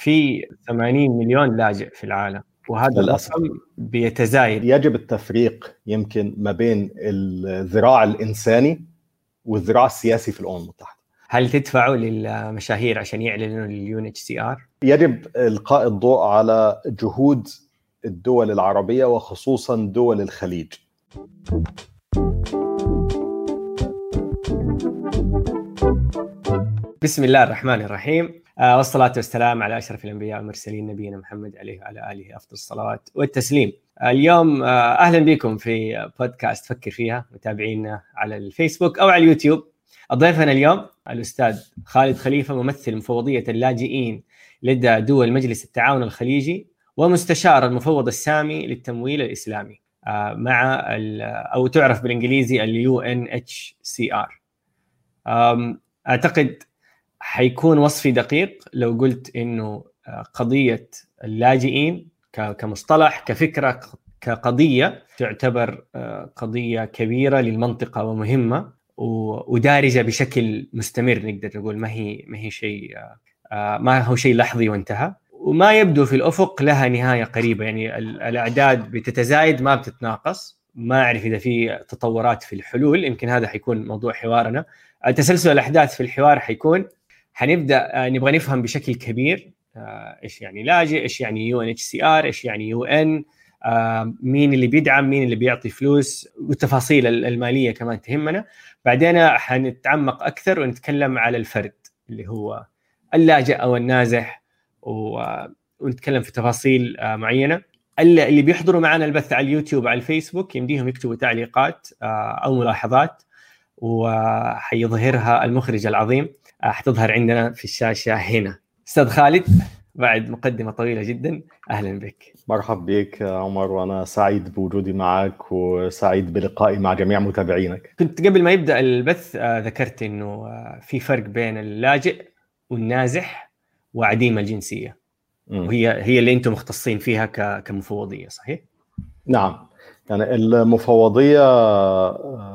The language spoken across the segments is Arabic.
في 80 مليون لاجئ في العالم وهذا الرقم بيتزايد يجب التفريق يمكن ما بين الذراع الإنساني والذراع السياسي في الأمم المتحدة هل تدفعوا للمشاهير عشان يعلنوا لل UNHCR؟ يجب إلقاء الضوء على جهود الدول العربية وخصوصا دول الخليج. بسم الله الرحمن الرحيم والصلاة والسلام على أشرف الأنبياء والمرسلين نبينا محمد عليه وعلى آله أفضل الصلاة والتسليم. آه، اليوم آه، أهلا بكم في بودكاست فكر فيها متابعينا على الفيسبوك أو على اليوتيوب. ضيفنا اليوم الأستاذ خالد خليفة ممثل مفوضية اللاجئين لدى دول مجلس التعاون الخليجي ومستشار المفوض السامي للتمويل الإسلامي مع أو تعرف بالإنجليزي ال UNHCR أعتقد حيكون وصفي دقيق لو قلت إنه آه، قضية اللاجئين كمصطلح كفكرة كقضية تعتبر آه، قضية كبيرة للمنطقة ومهمة ودارجة بشكل مستمر نقدر نقول. ما هي ما هي شيء آه، ما هو شيء لحظي وانتهى. وما يبدو في الأفق لها نهاية قريبة. يعني الأعداد بتتزايد ما بتتناقص. ما أعرف إذا في تطورات في الحلول. يمكن هذا حيكون موضوع حوارنا. تسلسل الأحداث في الحوار حيكون حنبدأ آه، نبغى نفهم بشكل كبير آه، إيش يعني لاجئ إيش يعني يو إن إتش سي آر إيش يعني UN آه، مين اللي بيدعم مين اللي بيعطي فلوس والتفاصيل المالية كمان تهمنا. بعدين حنتعمق أكثر ونتكلم على الفرد اللي هو اللاجئ أو النازح ونتكلم في تفاصيل معينة. اللي بيحضروا معنا البث على اليوتيوب على الفيسبوك يمديهم يكتبوا تعليقات أو ملاحظات وحيظهرها المخرج العظيم. حتظهر عندنا في الشاشة هنا. أستاذ خالد بعد مقدمة طويلة جدا أهلا بك. مرحب بك عمر وأنا سعيد بوجودي معك وسعيد بلقائي مع جميع متابعينك. كنت قبل ما يبدأ البث آه، ذكرت إنه آه، في فرق بين اللاجئ والنازح وعديم الجنسية. م. وهي هي اللي أنتم مختصين فيها كمفوضية صحيح؟ نعم. يعني المفوضية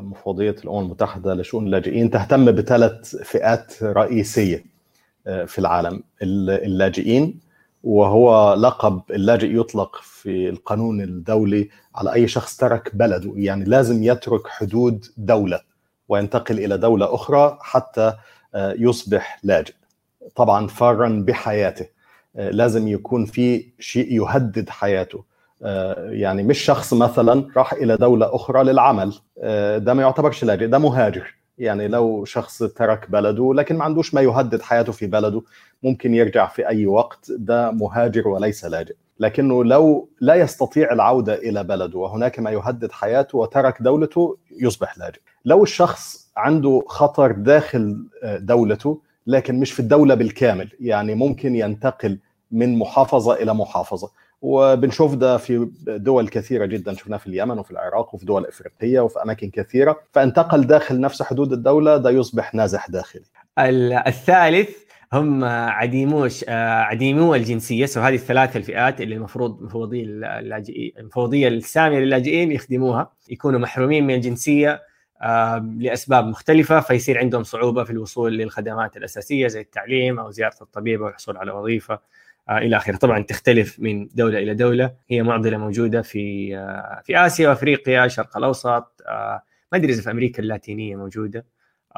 مفوضية الأمم المتحدة لشؤون اللاجئين تهتم بثلاث فئات رئيسية آه، في العالم. اللاجئين وهو لقب اللاجئ يطلق في القانون الدولي على أي شخص ترك بلده. يعني لازم يترك حدود دولة وينتقل إلى دولة أخرى حتى آه، يصبح لاجئ. طبعا فارا بحياته آه، لازم يكون في شيء يهدد حياته. يعني مش شخص مثلا راح إلى دولة أخرى للعمل. آه، ده ما يعتبرش لاجئ ده مهاجر. يعني لو شخص ترك بلده لكن ما عندوش ما يهدد حياته في بلده ممكن يرجع في أي وقت ده مهاجر وليس لاجئ. لكنه لو لا يستطيع العودة إلى بلده وهناك ما يهدد حياته وترك دولته يصبح لاجئ. لو الشخص عنده خطر داخل آه، دولته لكن مش في الدولة بالكامل يعني ممكن ينتقل من محافظة إلى محافظة. وبنشوف ده في دول كثيرة جدا. شفناه في اليمن وفي العراق وفي دول إفريقية وفي أماكن كثيرة. فانتقل داخل نفس حدود الدولة ده يصبح نازح داخلي. الثالث هم عديموش عديمو الجنسية. سو هذه الثلاث الفئات اللي المفروض مفوضية اللاجئين المفوضية السامية للاجئين يخدموها يكونوا محرومين من الجنسية لأسباب مختلفة. فيصير عندهم صعوبة في الوصول للخدمات الأساسية زي التعليم أو زيارة الطبيب أو الحصول على وظيفة. آه، إلى آخره. طبعا تختلف من دولة إلى دولة. هي معضلة موجودة في آه، في آسيا وأفريقيا الشرق الأوسط آه، ما أدري إذا في أمريكا اللاتينية موجودة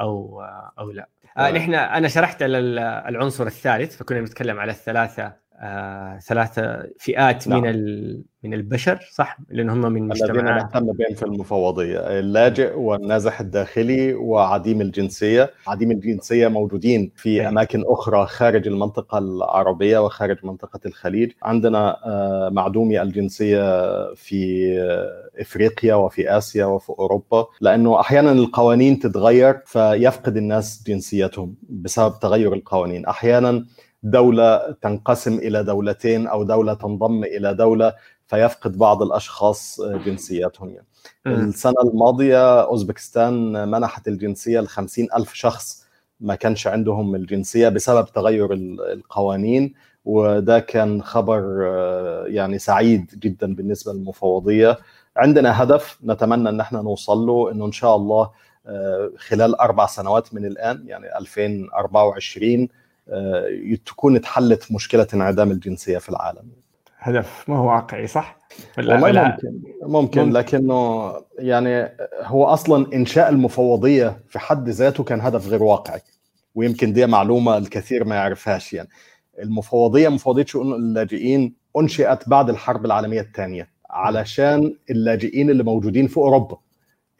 أو أو لا. نحن أنا شرحت العنصر الثالث فكنا نتكلم على الثلاثة آه، ثلاثة فئات نعم. من من البشر صح؟ لأن هم من مجتمعات الذين نهتم بهم في المفوضية اللاجئ والنازح الداخلي وعديم الجنسية عديم الجنسية موجودين في أي. أماكن أخرى خارج المنطقة العربية وخارج منطقة الخليج عندنا آه، معدومي الجنسية في إفريقيا وفي آسيا وفي أوروبا لأنه أحيانا القوانين تتغير فيفقد الناس جنسيتهم بسبب تغير القوانين أحيانا دولة تنقسم إلى دولتين أو دولة تنضم إلى دولة فيفقد بعض الأشخاص جنسياتهم يعني. السنة الماضية أوزبكستان منحت الجنسية ل ألف شخص ما كانش عندهم الجنسية بسبب تغير القوانين وده كان خبر يعني سعيد جدا بالنسبة للمفوضية عندنا هدف نتمنى إن إحنا نوصل له إنه إن شاء الله خلال أربع سنوات من الآن يعني 2024 تكون اتحلت مشكلة انعدام الجنسية في العالم. هدف ما هو واقعي صح؟ والله ممكن ممكن, ممكن. لكنه يعني هو أصلا إنشاء المفوضية في حد ذاته كان هدف غير واقعي ويمكن دي معلومة الكثير ما يعرفهاش يعني. المفوضية مفوضية شؤون اللاجئين أنشئت بعد الحرب العالمية الثانية علشان اللاجئين اللي موجودين في أوروبا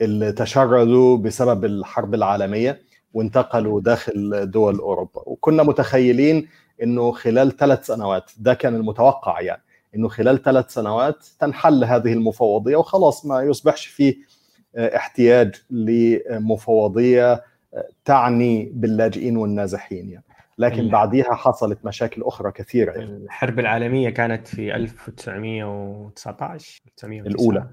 اللي تشردوا بسبب الحرب العالمية وانتقلوا داخل دول أوروبا. وكنا متخيلين إنه خلال ثلاث سنوات ده كان المتوقع يعني إنه خلال ثلاث سنوات تنحل هذه المفوضية وخلاص ما يصبحش فيه احتياج لمفوضية تعني باللاجئين والنازحين يعني. لكن بعديها حصلت مشاكل أخرى كثيرة يعني. الحرب العالمية كانت في 1919 الأولى.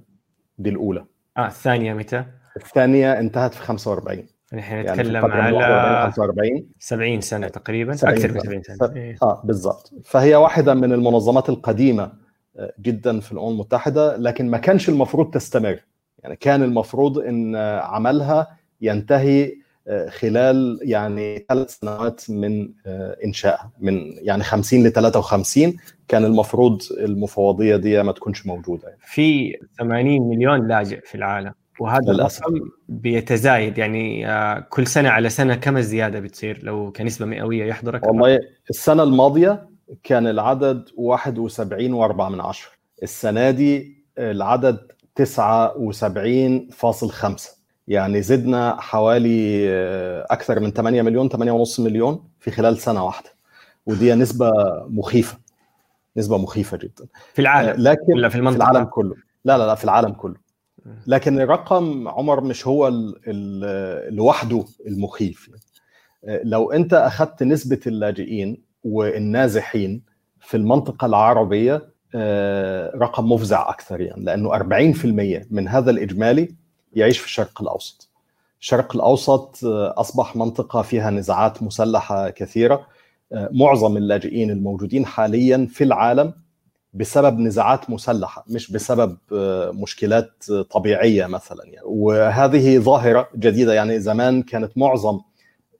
دي الأولى. آه الثانية متى؟ الثانية انتهت في 45 نحن يعني نتكلم على 45 70 سنة تقريبا 70 أكثر من 70 سنة. إيه. آه بالضبط. فهي واحدة من المنظمات القديمة جدا في الأمم المتحدة لكن ما كانش المفروض تستمر. يعني كان المفروض إن عملها ينتهي خلال يعني ثلاث سنوات من إنشائها. من يعني 50 ل 53 كان المفروض المفوضية دي ما تكونش موجودة. يعني. في 80 مليون لاجئ في العالم. وهذا الرقم بيتزايد. يعني كل سنة على سنة كم الزيادة بتصير؟ لو كنسبة مئوية يحضرك؟ والله السنة الماضية كان العدد 71 و4 من عشرة. السنة دي العدد 79.5 يعني زدنا حوالي أكثر من 8 مليون 8.5 مليون في خلال سنة واحدة. ودي نسبة مخيفة نسبة مخيفة جدا. في العالم لكن ولا في المنطقة؟ في العالم كله. لا لا لا في العالم كله. لكن الرقم عمر مش هو لوحده المخيف. لو انت اخذت نسبة اللاجئين والنازحين في المنطقة العربية رقم مفزع أكثر يعني لأنه 40% من هذا الإجمالي يعيش في الشرق الأوسط. الشرق الأوسط أصبح منطقة فيها نزاعات مسلحة كثيرة. معظم اللاجئين الموجودين حاليا في العالم بسبب نزاعات مسلحة مش بسبب مشكلات طبيعية مثلا يعني. وهذه ظاهرة جديدة يعني زمان كانت معظم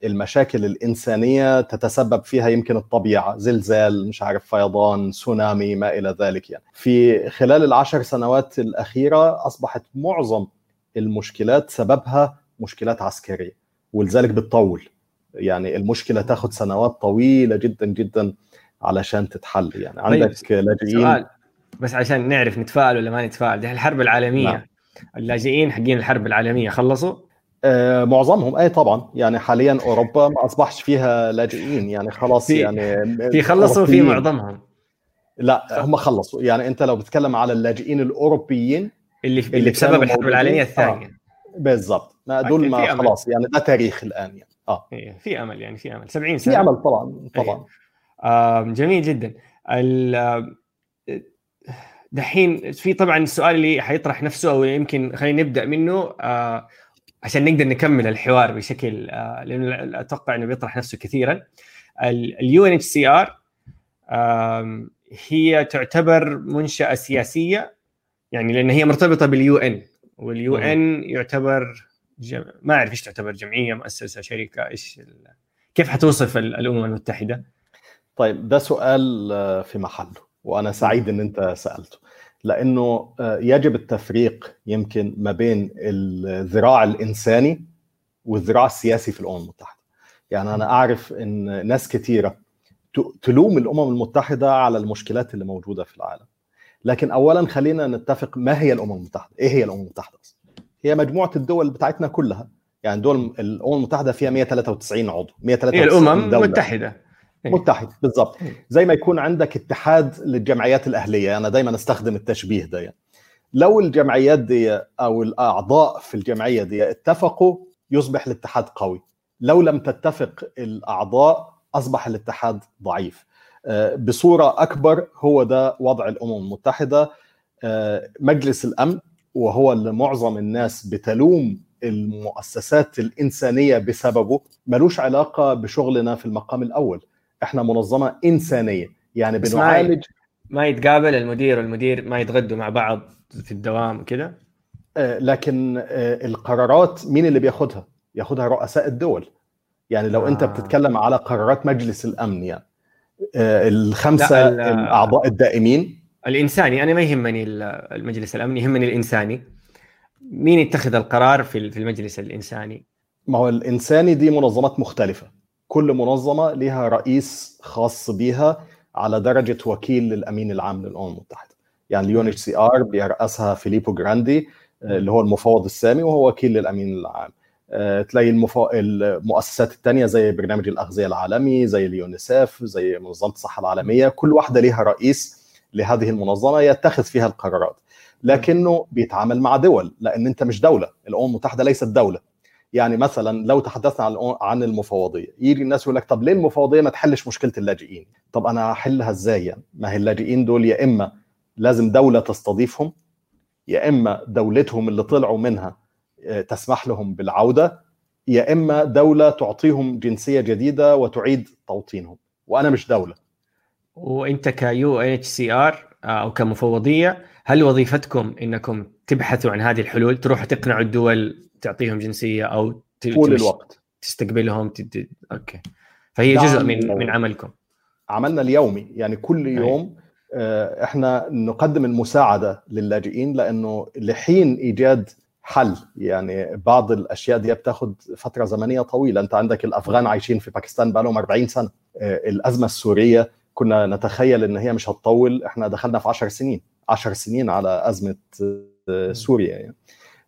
المشاكل الإنسانية تتسبب فيها يمكن الطبيعة زلزال مش عارف فيضان سونامي ما إلى ذلك يعني. في خلال العشر سنوات الأخيرة أصبحت معظم المشكلات سببها مشكلات عسكرية ولذلك بتطول. يعني المشكلة تاخذ سنوات طويلة جدا جدا. علشان تتحل. يعني عندك طيب. لاجئين. سؤال بس عشان نعرف نتفائل ولا ما نتفائل دي الحرب العالمية. نعم. اللاجئين حقين الحرب العالمية خلصوا؟ آه معظمهم. أي طبعا. يعني حاليا أوروبا ما أصبحش فيها لاجئين. يعني خلاص في يعني في خلصوا في معظمهم. لا هم خلصوا. يعني أنت لو بتتكلم على اللاجئين الأوروبيين اللي اللي, اللي بسبب الحرب العالمية الثانية آه. بالضبط. دول ما خلاص. يعني ده تاريخ الآن يعني. آه. في أمل يعني في أمل. 70 سنة. في أمل طبعا طبعا. آه جميل جدا. دحين في طبعا السؤال اللي حيطرح نفسه أو يمكن خلينا نبدأ منه آه عشان نقدر نكمل الحوار بشكل آه لأنه أتوقع إنه بيطرح نفسه كثيرا. ال UNHCR هي تعتبر منشأة سياسية يعني لأن هي مرتبطة باليو إن واليو إن يعتبر جم... ما أعرف إيش تعتبر جمعية مؤسسة شركة إيش ال... كيف حتوصف الأمم المتحدة؟ طيب ده سؤال في محله وأنا سعيد إن أنت سألته. لأنه يجب التفريق يمكن ما بين الذراع الإنساني والذراع السياسي في الأمم المتحدة. يعني أنا أعرف إن ناس كثيره تلوم الأمم المتحدة على المشكلات اللي موجودة في العالم. لكن اولا خلينا نتفق ما هي الأمم المتحدة؟ إيه هي الأمم المتحدة أصلا؟ هي مجموعة الدول بتاعتنا كلها. يعني دول الأمم المتحدة فيها 193 عضو 193 هي الأمم. المتحدة. متحد بالضبط. زي ما يكون عندك اتحاد للجمعيات الأهلية أنا دايما أستخدم التشبيه ده. يعني. لو الجمعيات دي أو الأعضاء في الجمعية دي اتفقوا يصبح الاتحاد قوي. لو لم تتفق الأعضاء أصبح الاتحاد ضعيف. بصورة أكبر هو ده وضع الأمم المتحدة. مجلس الأمن وهو اللي معظم الناس بتلوم المؤسسات الإنسانية بسببه ملوش علاقة بشغلنا في المقام الأول. إحنا منظمة إنسانية. يعني بنعالج ما يتقابل المدير والمدير ما يتغدوا مع بعض في الدوام كده لكن القرارات مين اللي بياخدها؟ ياخدها رؤساء الدول. يعني لو آه. انت بتتكلم على قرارات مجلس الأمن يعني آه، الخمسة الأعضاء الدائمين. الإنساني أنا ما يهمني المجلس الامني يهمني الإنساني. مين يتخذ القرار في المجلس الإنساني؟ ما هو الإنساني دي منظمات مختلفة. كل منظمة لها رئيس خاص بيها على درجة وكيل للأمين العام للأمم المتحدة. يعني ال UNHCR بيرأسها فيليبو جراندي آه، اللي هو المفوض السامي وهو وكيل للأمين العام. آه، تلاقي المفو... المؤسسات الثانية زي برنامج الأغذية العالمي زي اليونيسيف زي منظمة الصحة العالمية كل واحدة لها رئيس لهذه المنظمة يتخذ فيها القرارات. لكنه بيتعامل مع دول لأن أنت مش دولة. الأمم المتحدة ليست دولة. يعني مثلا لو تحدثنا عن عن المفوضية يجي الناس يقول لك طب ليه المفوضية ما تحلش مشكلة اللاجئين؟ طب أنا هحلها إزاي يعني؟ ما هي اللاجئين دول يا إما لازم دولة تستضيفهم يا إما دولتهم اللي طلعوا منها آه، تسمح لهم بالعودة يا إما دولة تعطيهم جنسية جديدة وتعيد توطينهم. وأنا مش دولة. وأنت ك UNHCR أو كمفوضية هل وظيفتكم إنكم تبحثوا عن هذه الحلول تروحوا تقنعوا الدول تعطيهم جنسية أو طول الوقت. تستقبلهم تد... أوكي. فهي جزء من من عملكم. عملنا اليومي يعني كل يوم آه، إحنا نقدم المساعدة للاجئين لأنه لحين إيجاد حل يعني بعض الأشياء دي بتاخذ فترة زمنية طويلة. أنت عندك الأفغان عايشين في باكستان بقى لهم 40 سنة. آه، الأزمة السورية كنا نتخيل إن هي مش هتطول. إحنا دخلنا في 10 سنين. 10 سنين على أزمة آه، سوريا يعني.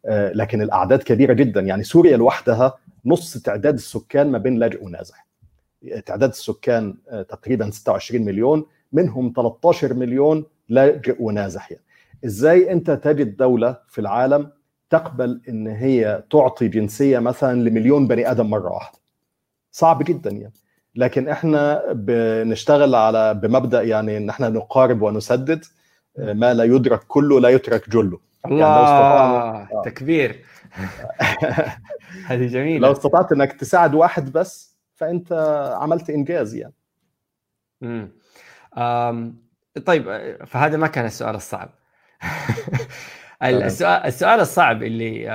لكن الأعداد كبيرة جدا. يعني سوريا لوحدها نص تعداد السكان ما بين لاجئ ونازح. تعداد السكان تقريبا 26 مليون منهم 13 مليون لاجئ ونازح. يعني. إزاي أنت تجد دولة في العالم تقبل إن هي تعطي جنسية مثلا لمليون بني آدم مرة واحدة؟ صعب جدا يعني. لكن إحنا بنشتغل على بمبدأ يعني إن إحنا نقارب ونسدد ما لا يدرك كله لا يترك جله. الله يعني لو استطعنا آه. تكبير. هذه جميلة. لو استطعت إنك تساعد واحد بس فأنت عملت إنجاز يعني. امم طيب فهذا ما كان السؤال الصعب. السؤال, السؤال الصعب اللي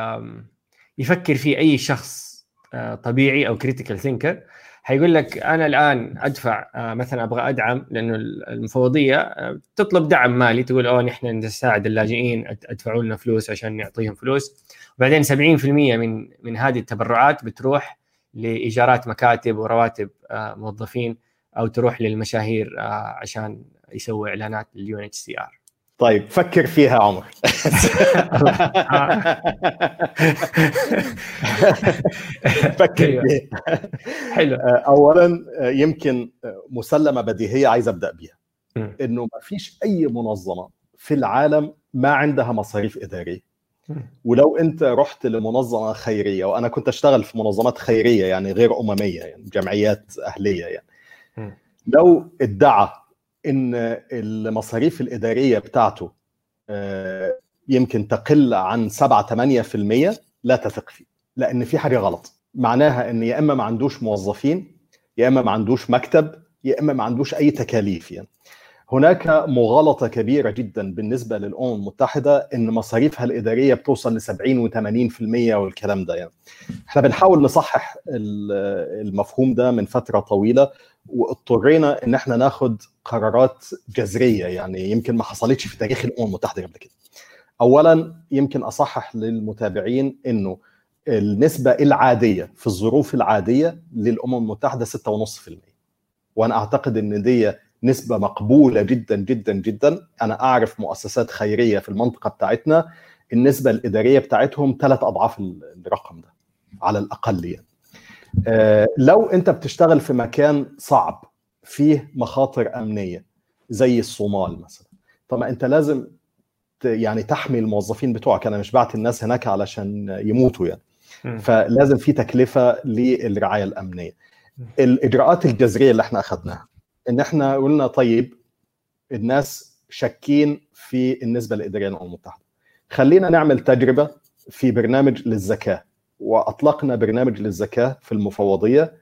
يفكر فيه أي شخص آه، طبيعي أو كريتيكال ثينكر حيقول لك أنا الآن أدفع آه، مثلا أبغى أدعم لأنه المفوضيه آه، تطلب دعم مالي. تقول أوه نحن نساعد اللاجئين أدفعوا لنا فلوس عشان نعطيهم فلوس. وبعدين 70% من من هذه التبرعات بتروح لإيجارات مكاتب ورواتب موظفين أو تروح للمشاهير عشان يسوي إعلانات لل UNHCR. طيب فكر فيها عمر. فكر أيوة. فيها. حلو. آه، اولا آه، يمكن آه، مسلمة بديهية عايز أبدأ بيها. إنه ما فيش أي منظمة في العالم ما عندها مصاريف إدارية. ولو أنت رحت لمنظمة خيرية وأنا كنت أشتغل في منظمات خيرية يعني غير أممية يعني جمعيات أهلية يعني. لو ادعى إن المصاريف الإدارية بتاعته آه، يمكن تقل عن 7 8% لا تثق فيه لأن في حاجة غلط. معناها إن يا إما ما عندوش موظفين يا إما ما عندوش مكتب يا إما ما عندوش أي تكاليف يعني. هناك مغالطة كبيرة جدا بالنسبة للأمم المتحدة إن مصاريفها الإدارية بتوصل ل 70 و80% والكلام ده يعني. إحنا بنحاول نصحح المفهوم ده من فترة طويلة واضطرينا إن إحنا ناخد قرارات جذرية. يعني يمكن ما حصلتش في تاريخ الأمم المتحدة قبل كده. اولا يمكن أصحح للمتابعين إنه النسبة العادية في الظروف العادية للأمم المتحدة 6.5% وأنا أعتقد إن دي نسبة مقبولة جدا جدا جدا. أنا أعرف مؤسسات خيرية في المنطقة بتاعتنا. النسبة الإدارية بتاعتهم ثلاث أضعاف الرقم ده على الأقل يعني. لو انت بتشتغل في مكان صعب فيه مخاطر أمنية زي الصومال مثلا طب انت لازم يعني تحمي الموظفين بتوعك. أنا مش بعت الناس هناك علشان يموتوا يعني. فلازم في تكلفة للرعاية الأمنية. الإجراءات الجذرية اللي إحنا أخذناها إن إحنا قلنا طيب الناس شاكين في النسبة الإدارية للأمم المتحدة. خلينا نعمل تجربة في برنامج للزكاه وأطلقنا برنامج للزكاه في المفوضية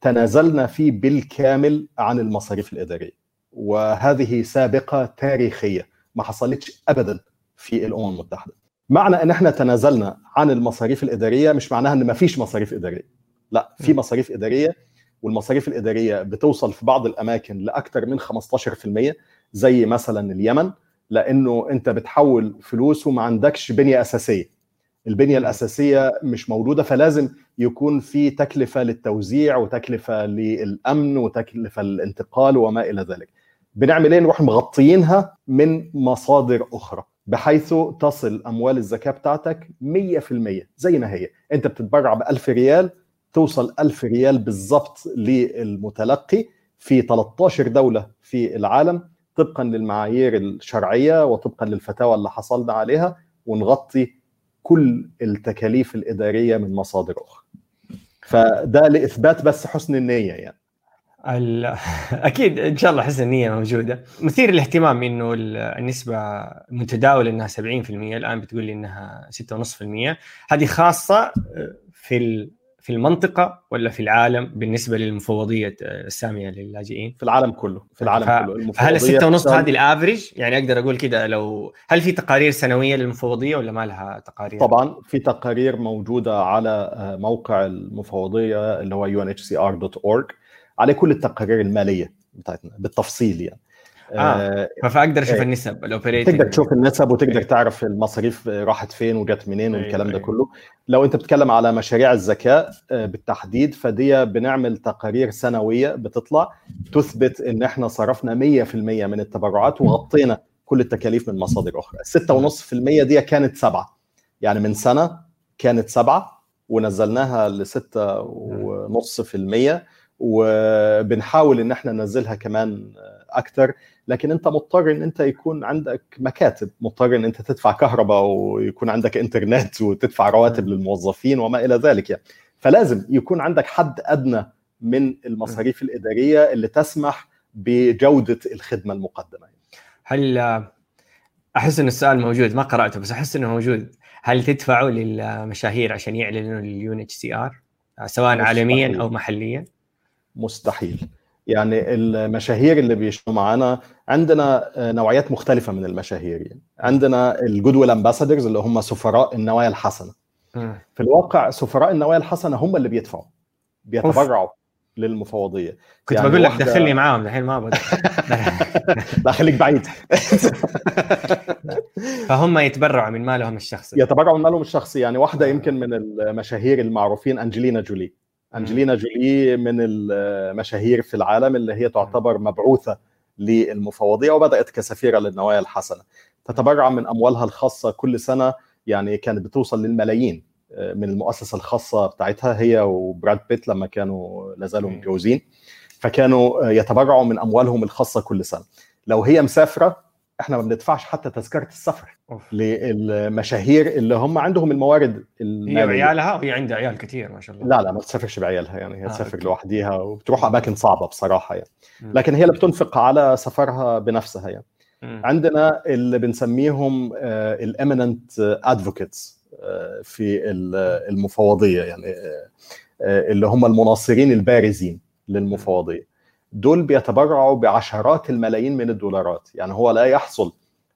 تنازلنا فيه بالكامل عن المصاريف الإدارية. وهذه سابقة تاريخية ما حصلتش ابدا في الأمم المتحدة. معنى إن إحنا تنازلنا عن المصاريف الإدارية مش معناها إن ما فيش مصاريف إدارية. لا في مصاريف إدارية والمصاريف الإدارية بتوصل في بعض الأماكن لأكثر من 15% زي مثلا اليمن لأنه أنت بتحول فلوس وما عندكش بنية أساسية. البنية الأساسية مش موجوده فلازم يكون في تكلفة للتوزيع وتكلفة للأمن وتكلفة للانتقال وما إلى ذلك. بنعمل إيه؟ نروح مغطيينها من مصادر أخرى بحيث تصل أموال الزكاة بتاعتك 100% زي ما هي. أنت بتتبرع ب 1000 ريال توصل 1000 ريال بالضبط للمتلقي في 13 دولة في العالم طبقا للمعايير الشرعية وطبقا للفتاوى اللي حصلنا عليها ونغطي كل التكاليف الإدارية من مصادر أخرى. فده لإثبات بس حسن النية يعني. أكيد إن شاء الله حسن النية موجودة مثير للاهتمام إنه النسبة المتداولة إنها 70% الآن بتقول لي إنها 6.5% هذه خاصة في في المنطقة ولا في العالم بالنسبة للمفوضية السامية للاجئين؟ في العالم كله في العالم ف... كله هل الستة ونص هذه الأفريج؟ يعني أقدر أقول كده لو هل في تقارير سنوية للمفوضية ولا ما لها تقارير؟ طبعا في تقارير موجودة على موقع المفوضية اللي هو unhcr.org عليه كل التقارير المالية بتاعتنا بالتفصيل يعني آه. فأقدر أشوف النسب الأوبريتنج. تقدر تشوف النسب وتقدر تعرف المصاريف راحت فين وجت منين والكلام ده كله. لو أنت بتتكلم على مشاريع الذكاء بالتحديد فدي بنعمل تقارير سنوية بتطلع تثبت إن إحنا صرفنا 100% من التبرعات وغطينا كل التكاليف من مصادر أخرى. ال 6.5% دي كانت سبعة. يعني من سنة كانت سبعة ونزلناها ل 6.5% وبنحاول إن إحنا ننزلها كمان أكثر لكن أنت مضطر إن أنت يكون عندك مكاتب مضطر إن أنت تدفع كهرباء ويكون عندك إنترنت وتدفع رواتب للموظفين وما إلى ذلك يعني. فلازم يكون عندك حد أدنى من المصاريف الإدارية اللي تسمح بجودة الخدمة المقدمة. هل أحس إن السؤال موجود؟ ما قرأته بس أحس إنه موجود. هل تدفعوا للمشاهير عشان يعلنوا لل UNHCR؟ سواء عالميا أو محليا؟ مستحيل. يعني المشاهير اللي بيشتغلوا معانا عندنا نوعيات مختلفة من المشاهير يعني. عندنا ال goodwill ambassadors اللي هم سفراء النوايا الحسنة. في الواقع سفراء النوايا الحسنة هم اللي بيدفعوا بيتبرعوا للمفوضية. كنت يعني بقول لك واحدة... دخلني معاهم الحين ما أبغى لا خليك بعيد. فهم يتبرعوا من مالهم الشخصي. يتبرعوا من مالهم الشخصي. يعني واحدة يمكن من المشاهير المعروفين أنجلينا جولي. أنجلينا جولي من المشاهير في العالم اللي هي تعتبر مبعوثة للمفوضية وبدأت كسفيرة للنوايا الحسنة. تتبرع من أموالها الخاصة كل سنة يعني كانت بتوصل للملايين من المؤسسة الخاصة بتاعتها هي وبراد بيت لما كانوا لازالوا متجوزين. فكانوا يتبرعوا من أموالهم الخاصة كل سنة. لو هي مسافرة إحنا ما بندفعش حتى تذكرة السفر أوف. للمشاهير اللي هم عندهم الموارد هي وعيالها وهي عندها عيال كثير ما شاء الله. لا لا ما بتسافرش بعيالها يعني هي آه تسافر أوكي. لوحديها وبتروح أماكن صعبة بصراحة يعني. لكن هي اللي بتنفق على سفرها بنفسها يعني. م. عندنا اللي بنسميهم الإميننت أدفوكيتس في المفوضية يعني اللي هم المناصرين البارزين للمفوضية. دول بيتبرعوا بعشرات الملايين من الدولارات. يعني هو لا يحصل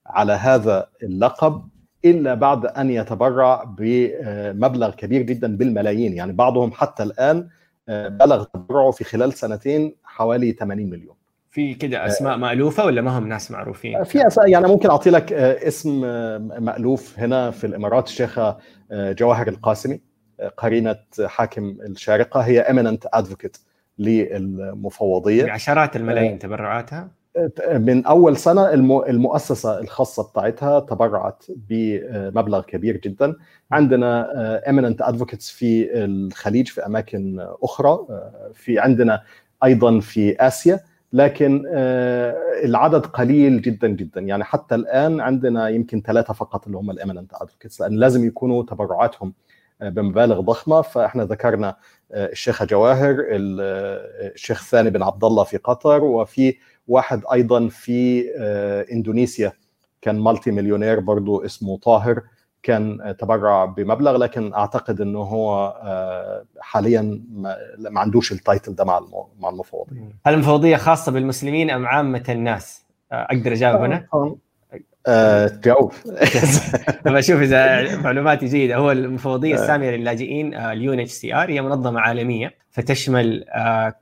على هذا اللقب إلا بعد أن يتبرع بمبلغ كبير جدا بالملايين. يعني بعضهم حتى الآن بلغ تبرعه في خلال سنتين حوالي 80 مليون. في كده أسماء مألوفة ولا ما هم ناس معروفين؟ في أسماء يعني ممكن أعطي لك اسم مألوف هنا في الإمارات الشيخة جواهر القاسمي قرينة حاكم الشارقة هي eminent advocate للمفوضية. بعشرات الملايين تبرعاتها؟ من أول سنة المؤسسة الخاصة بتاعتها تبرعت بمبلغ كبير جدا. عندنا eminent advocates في الخليج في أماكن أخرى في عندنا أيضا في آسيا. لكن العدد قليل جدا جدا. يعني حتى الآن عندنا يمكن ثلاثة فقط اللي هم ال eminent advocates لأن لازم يكونوا تبرعاتهم. بمبالغ ضخمة فإحنا ذكرنا الشيخه جواهر الشيخ ثاني بن عبد الله في قطر وفي واحد أيضا في إندونيسيا كان multi-millionaire برضو اسمه طاهر كان تبرع بمبلغ لكن أعتقد إنه هو حاليا ما عندوش ال title ده مع مع المفوضية هل المفوضية خاصة بالمسلمين أم عامة الناس؟ أقدر أجاوب أنا؟ تجاوب بشوف إذا معلوماتي جيدة هو المفوضية السامية للاجئين ال UNHCR هي منظمة عالمية فتشمل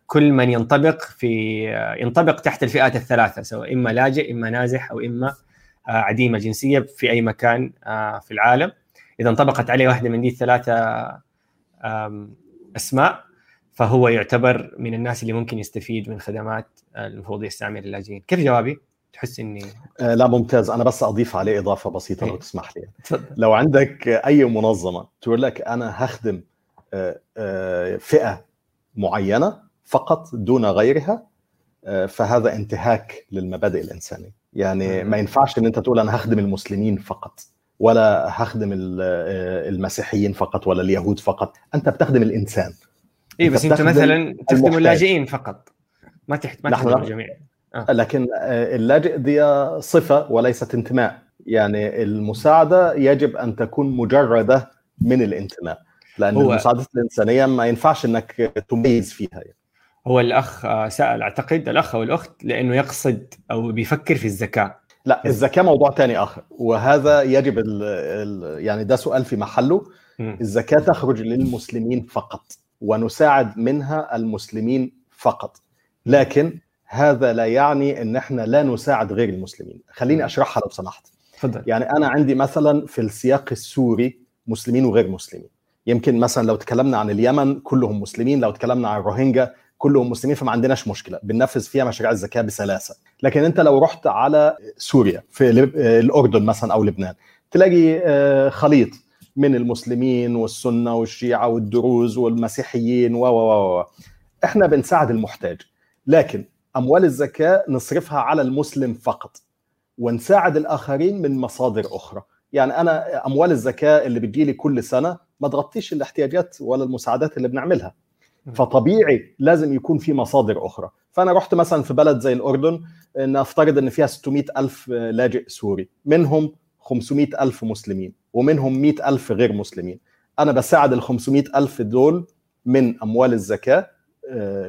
كل من ينطبق في ينطبق تحت الفئات الثلاثة سواء إما لاجئ إما نازح أو إما عديمة جنسية في أي مكان في العالم. إذا انطبقت عليه واحدة من دي الثلاثة أسماء فهو يعتبر من الناس اللي ممكن يستفيد من خدمات المفوضية السامية للاجئين. كيف جوابي؟ تحس إني آه لا ممتاز. أنا بس أضيف عليه إضافة بسيطة لو تسمح لي. لو عندك أي منظمة تقول لك أنا هخدم آه آه فئة معينة فقط دون غيرها فهذا انتهاك للمبادئ الإنسانية. يعني ما ينفعش إن أنت تقول أنا هخدم المسلمين فقط ولا هخدم المسيحيين فقط ولا اليهود فقط. أنت بتخدم الإنسان. اي بس أنت مثلا تخدم اللاجئين فقط. ما تحت ما تخدم الجميع. آه. لكن اللاجئ دي صفة وليست انتماء. يعني المساعدة يجب أن تكون مجردة من الانتماء. لأن هو المساعدات الإنسانية ما ينفعش إنك تميز فيها يعني. هو الأخ سأل أعتقد الأخ أو الأخت لأنه يقصد أو بيفكر في الزكاه لا الزكاه موضوع ثاني آخر. وهذا يجب ال ال يعني ده سؤال في محله. الزكاه تخرج للمسلمين فقط ونساعد منها المسلمين فقط. لكن هذا لا يعني إن إحنا لا نساعد غير المسلمين. خليني أشرحها لو سمحت. تفضل يعني أنا عندي مثلا في السياق السوري مسلمين وغير مسلمين. يمكن مثلا لو تكلمنا عن اليمن كلهم مسلمين لو تكلمنا عن الروهينجا كلهم مسلمين فما عندناش مشكلة. بننفذ فيها مشاريع الزكاه بسلاسة. لكن أنت لو رحت على سوريا في الأردن مثلا أو لبنان تلاقي خليط من المسلمين والسنة والشيعة والدروز والمسيحيين و و. إحنا بنساعد المحتاج. لكن أموال الزكاة نصرفها على المسلم فقط ونساعد الآخرين من مصادر أخرى. يعني أنا أموال الزكاة اللي بتجيلي كل سنة ما تغطيش الاحتياجات ولا المساعدات اللي بنعملها. فطبيعي لازم يكون في مصادر أخرى. فأنا رحت مثلا في بلد زي الأردن نفترض إن فيها 600 ألف لاجئ سوري منهم 500 ألف مسلمين ومنهم 100 ألف غير مسلمين. أنا بساعد ال 500 ألف دول من أموال الزكاة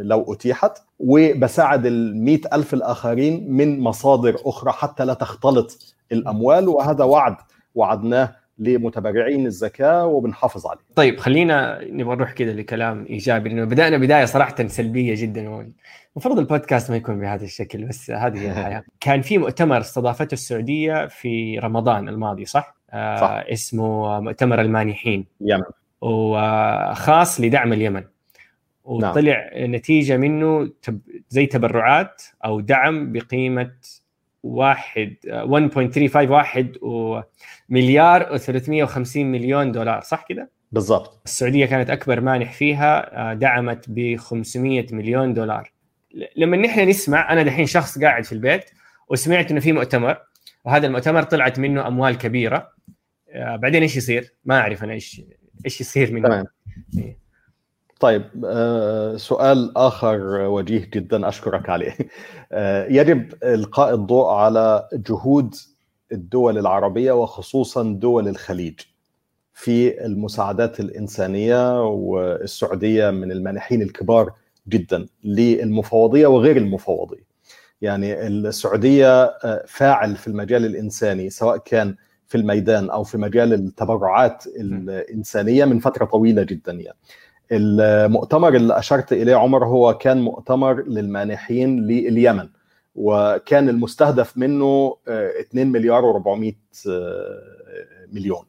لو أتيحت وبساعد ال 100 ألف الآخرين من مصادر أخرى حتى لا تختلط الأموال وهذا وعد وعدناه لمتبرعين الزكاة وبنحافظ عليه. طيب خلينا نبغى نروح كده لكلام إيجابي لأنه بدأنا بداية صراحة سلبية جدا المفروض البودكاست ما يكون بهذا الشكل بس هذه هي الحياة. كان في مؤتمر استضافته السعودية في رمضان الماضي صح؟ آه صح. اسمه مؤتمر المانحين. يمن. وخاص لدعم اليمن. وطلع نعم. نتيجة منه تب زي تبرعات أو دعم بقيمة واحد 1.35 واحد ومليار و350 مليون دولار صح كده؟ بالضبط السعودية كانت أكبر مانح فيها دعمت ب 500 مليون دولار لما نحن نسمع أنا دحين شخص قاعد في البيت وسمعت إنه في مؤتمر وهذا المؤتمر طلعت منه أموال كبيرة بعدين إيش يصير؟ ما أعرف أنا إيش إيش يصير منه تمام طيب سؤال آخر وجيه جدا أشكرك عليه يجب إلقاء الضوء على جهود الدول العربية وخصوصا دول الخليج في المساعدات الإنسانية والسعودية من المانحين الكبار جدا للمفوضية وغير المفوضية. يعني السعودية فاعل في المجال الإنساني سواء كان في الميدان أو في مجال التبرعات الإنسانية من فترة طويلة جدا يعني. المؤتمر اللي أشرت إليه عمر هو كان مؤتمر للمانحين لليمن وكان المستهدف منه 2 مليار و400 مليون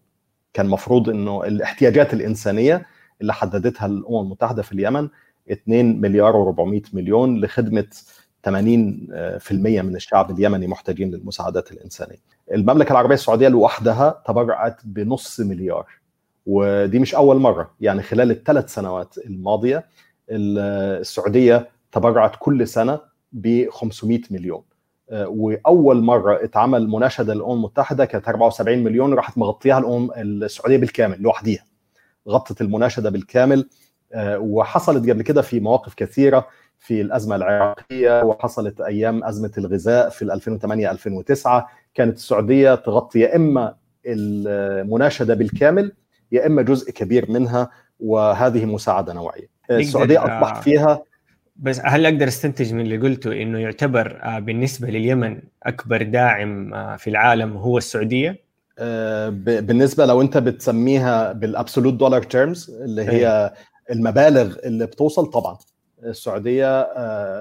كان مفروض إنه الاحتياجات الإنسانية اللي حددتها الأمم المتحدة في اليمن 2 مليار و400 مليون لخدمة 80% من الشعب اليمني محتاجين للمساعدات الإنسانية. المملكة العربية السعودية لوحدها تبرعت بنص مليار ودي مش أول مرة. يعني خلال الثلاث سنوات الماضية السعودية تبرعت كل سنة ب 500 مليون. وأول مرة اتعمل مناشدة للأمم المتحدة كانت 74 مليون راحت مغطيها الأمم السعودية بالكامل لوحديها. غطت المناشدة بالكامل وحصلت قبل كده في مواقف كثيرة في الأزمة العراقية وحصلت أيام أزمة الغذاء في 2008 2009 كانت السعودية تغطي يا إما المناشدة بالكامل يا إما جزء كبير منها وهذه مساعدة نوعية السعودية اصبح فيها بس هل أقدر أستنتج من اللي قلته إنه يعتبر آه، بالنسبة لليمن أكبر داعم آه، في العالم هو السعودية؟ بالنسبة لو أنت بتسميها بالابسولوت دولار تيرمز اللي هي أيه. المبالغ اللي بتوصل طبعا السعودية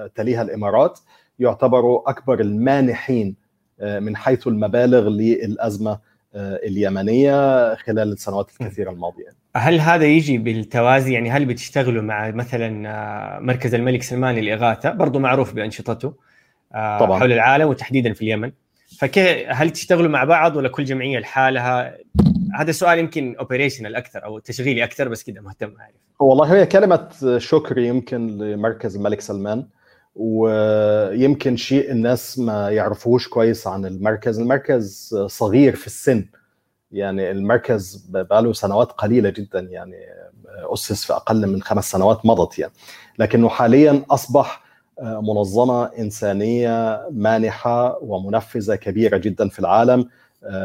تليها الإمارات يعتبروا أكبر المانحين من حيث المبالغ للأزمة اليمنية خلال السنوات الكثيرة الماضية. هل هذا يجي بالتوازي؟ يعني هل بتشتغلوا مع مثلا آه، مركز الملك سلمان للاغاثه برضو معروف بأنشطته آه، طبعا. حول العالم وتحديدا في اليمن. فكيف هل تشتغلوا مع بعض ولا كل جمعية لحالها؟ هذا سؤال يمكن اوبريشنال أكثر أو تشغيلي أكثر بس كذا مهتم أعرف. والله هي كلمة شكر يمكن لمركز الملك سلمان. ويمكن شيء الناس ما يعرفوش كويس عن المركز. المركز صغير في السن يعني المركز بقاله سنوات قليلة جدا يعني أسس في أقل من خمس سنوات مضت يعني. لكنه حاليا أصبح منظمة إنسانية مانحة ومنفذة كبيرة جدا في العالم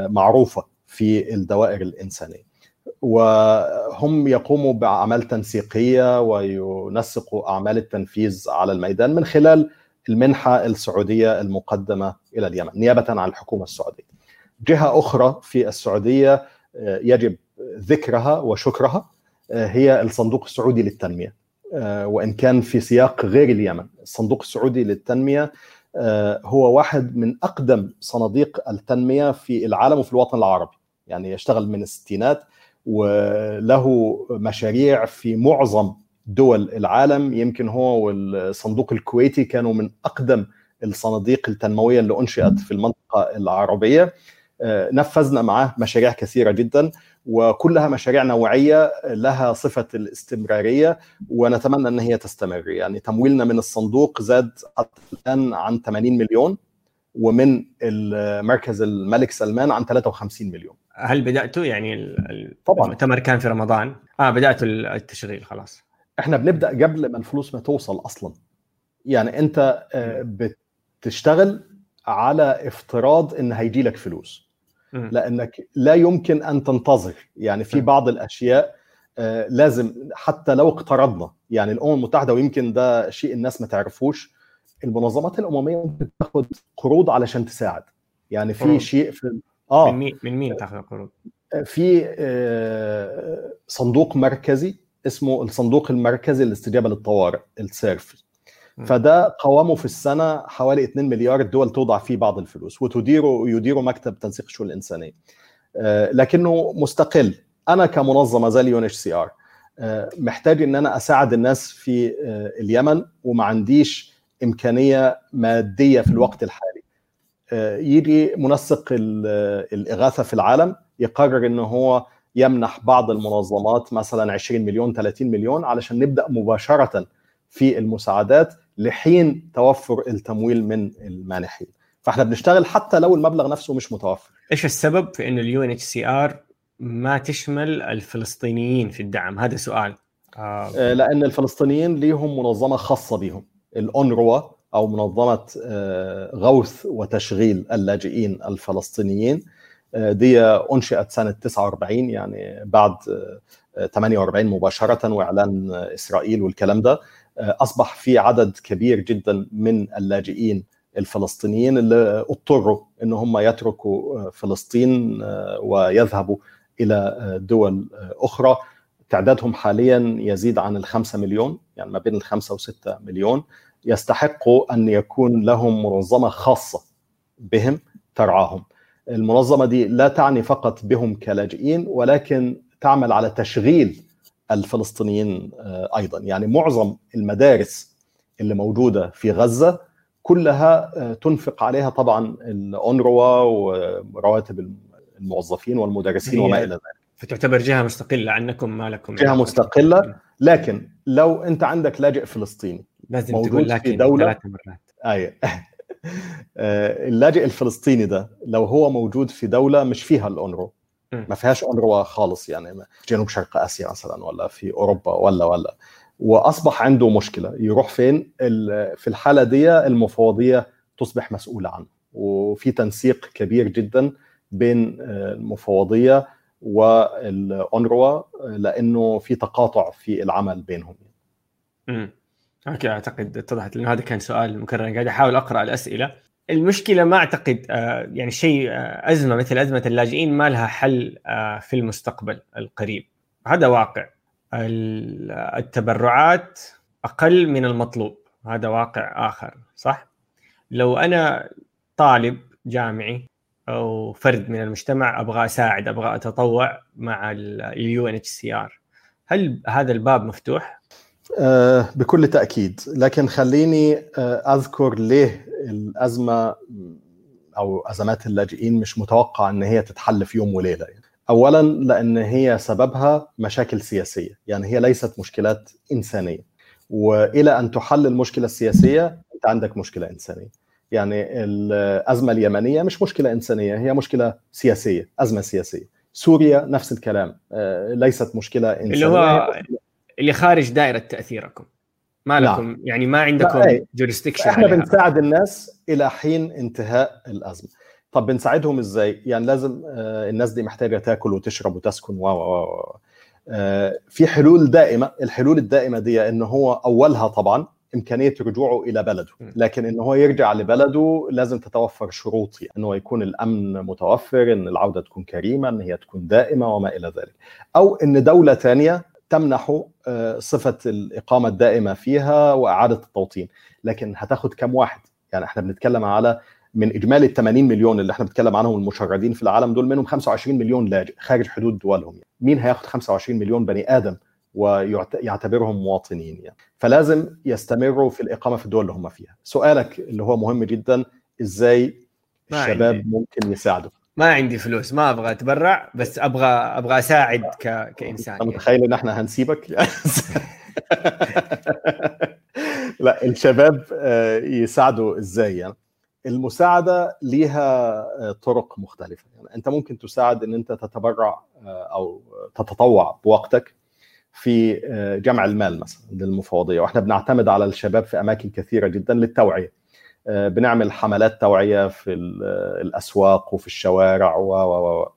معروفة في الدوائر الإنسانية. وهم يقوموا بأعمال تنسيقية وينسقوا أعمال التنفيذ على الميدان من خلال المنحة السعودية المقدمة إلى اليمن نيابة عن الحكومة السعودية. جهة أخرى في السعودية آه، يجب ذكرها وشكرها آه، هي الصندوق السعودي للتنمية آه، وإن كان في سياق غير اليمن الصندوق السعودي للتنمية هو واحد من أقدم صناديق التنمية في العالم وفي الوطن العربي يعني يشتغل من الستينات وله مشاريع في معظم دول العالم. يمكن هو والصندوق الكويتي كانوا من أقدم الصناديق التنموية اللي أنشئت في المنطقة العربية. نفذنا معاه مشاريع كثيرة جدا وكلها مشاريع نوعية لها صفة الاستمرارية ونتمنى إن هي تستمر. يعني تمويلنا من الصندوق زاد الآن عن 80 مليون. ومن مركز الملك سلمان عن 53 مليون. هل بدأتوا يعني طبعا. المؤتمر كان في رمضان؟ آه بدأتوا التشغيل خلاص. إحنا بنبدأ قبل ما الفلوس ما توصل أصلا. يعني أنت آه، بتشتغل على افتراض إن هيجي لك فلوس. لأنك لا يمكن أن تنتظر. يعني في بعض الأشياء آه، لازم حتى لو اقترضنا. يعني الأمم المتحدة ويمكن ده شيء الناس ما تعرفوش المنظمات الأممية ممكن تاخذ قروض علشان تساعد. يعني في شيء في آه. من مين من مين تاخذ قروض؟ في آه، صندوق مركزي اسمه الصندوق المركزي للاستجابة للطوارئ السيرف. فده قوامه في السنة حوالي 2 مليار دولار توضع فيه بعض الفلوس وتديره يديره مكتب تنسيق الشؤون الإنسانية. آه، لكنه مستقل. أنا كمنظمة زي ال UNHCR محتاج إن أنا أساعد الناس في آه، اليمن وما عنديش إمكانية مادية في الوقت الحالي. آه، يجي منسق الإغاثة في العالم يقرر إن هو يمنح بعض المنظمات مثلا 20 مليون 30 مليون علشان نبدأ مباشرة في المساعدات لحين توفر التمويل من المانحين. فإحنا بنشتغل حتى لو المبلغ نفسه مش متوفر. إيش السبب في انه ال UNHCR ما تشمل الفلسطينيين في الدعم؟ هذا سؤال. آه. لأن الفلسطينيين ليهم منظمة خاصة بهم. الأونروا أو منظمة آه، غوث وتشغيل اللاجئين الفلسطينيين. آه، دي أنشئت سنة 49 يعني بعد 48 مباشرة وإعلان إسرائيل والكلام ده. أصبح في عدد كبير جدا من اللاجئين الفلسطينيين اللي اضطروا إن هم يتركوا فلسطين ويذهبوا إلى دول أخرى. تعدادهم حاليا يزيد عن الخمسة مليون يعني ما بين الخمسة وستة مليون. يستحقوا أن يكون لهم منظمة خاصة بهم ترعاهم. المنظمة دي لا تعني فقط بهم كلاجئين ولكن تعمل على تشغيل الفلسطينيين آه، أيضا. يعني معظم المدارس اللي موجودة في غزة كلها آه، تنفق عليها طبعا الأونروا ورواتب الموظفين والمدرسين وما إلى ذلك. فتعتبر جهة مستقلة عنكم ما لكم جهة مستقلة. لكن لو أنت عندك لاجئ فلسطيني لازم موجود تقول لكن في دولة ثلاث مرات. أيوه اللاجئ الفلسطيني ده لو هو موجود في دولة مش فيها الأونروا. ما فيهاش أونروا خالص يعني جنوب شرق آسيا مثلا ولا في أوروبا ولا ولا. وأصبح عنده مشكلة. يروح فين؟ في الحالة دي المفوضية تصبح مسؤولة عنه. وفي تنسيق كبير جدا بين المفوضية والأونروا لأنه في تقاطع في العمل بينهم. امم أوكي أعتقد اتضحت لأنه هذا كان سؤال مكرر. قاعد أحاول أقرأ الأسئلة. المشكلة ما أعتقد آه، يعني شيء آه، أزمة مثل أزمة اللاجئين ما لها حل آه، في المستقبل القريب. هذا واقع. التبرعات أقل من المطلوب. هذا واقع آخر صح؟ لو أنا طالب جامعي أو فرد من المجتمع أبغى أساعد أبغى أتطوع مع ال UNHCR. هل هذا الباب مفتوح؟ آه بكل تأكيد. لكن خليني آه أذكر ليه الأزمة أو أزمات اللاجئين مش متوقع إن هي تتحل في يوم وليلة. يعني. اولا لأن هي سببها مشاكل سياسية. يعني هي ليست مشكلات إنسانية. وإلى أن تحل المشكلة السياسية أنت عندك مشكلة إنسانية. يعني الأزمة اليمنية مش مشكلة إنسانية هي مشكلة سياسية أزمة سياسية سوريا نفس الكلام آه، ليست مشكلة انسانيه اللي هو اللي خارج دائرة تأثيركم ما نعم. لكم نعم. يعني ما عندكم جوريستكشن إحنا عليها. بنساعد الناس إلى حين انتهاء الأزمة طب بنساعدهم إزاي يعني لازم آه، الناس دي محتاجة تاكل وتشرب وتسكن و و في حلول دائمة الحلول الدائمة دي إن هو أولها طبعا إمكانية رجوعه إلى بلده. لكن إن هو يرجع لبلده لازم تتوفر شروط يعني إن هو يكون الأمن متوفر إن العودة تكون كريمة إن هي تكون دائمة وما إلى ذلك. أو إن دولة ثانية تمنحه آه، صفة الإقامة الدائمة فيها وإعادة التوطين. لكن هتاخد كم واحد؟ يعني إحنا بنتكلم على من إجمالي ال 80 مليون اللي إحنا بنتكلم عنهم المشردين في العالم دول منهم 25 مليون لاجئ خارج حدود دولهم. يعني. مين هياخد 25 مليون بني آدم ويعتبرهم مواطنين يعني. فلازم يستمروا في الإقامة في الدول اللي هم فيها. سؤالك اللي هو مهم جدا إزاي الشباب عندي. ممكن يساعدوا؟ ما عندي فلوس ما أبغى أتبرع بس أبغى أبغى أساعد ك... كإنسان يعني. متخيل إن إحنا هنسيبك. لا الشباب آه، يساعدوا إزاي يعني؟ المساعدة ليها آه، طرق مختلفة يعني. أنت ممكن تساعد إن أنت تتبرع آه، أو تتطوع بوقتك. في آه، جمع المال مثلا للمفوضيه وإحنا بنعتمد على الشباب في أماكن كثيرة جدا للتوعية. بنعمل حملات توعية في الأسواق وفي الشوارع و و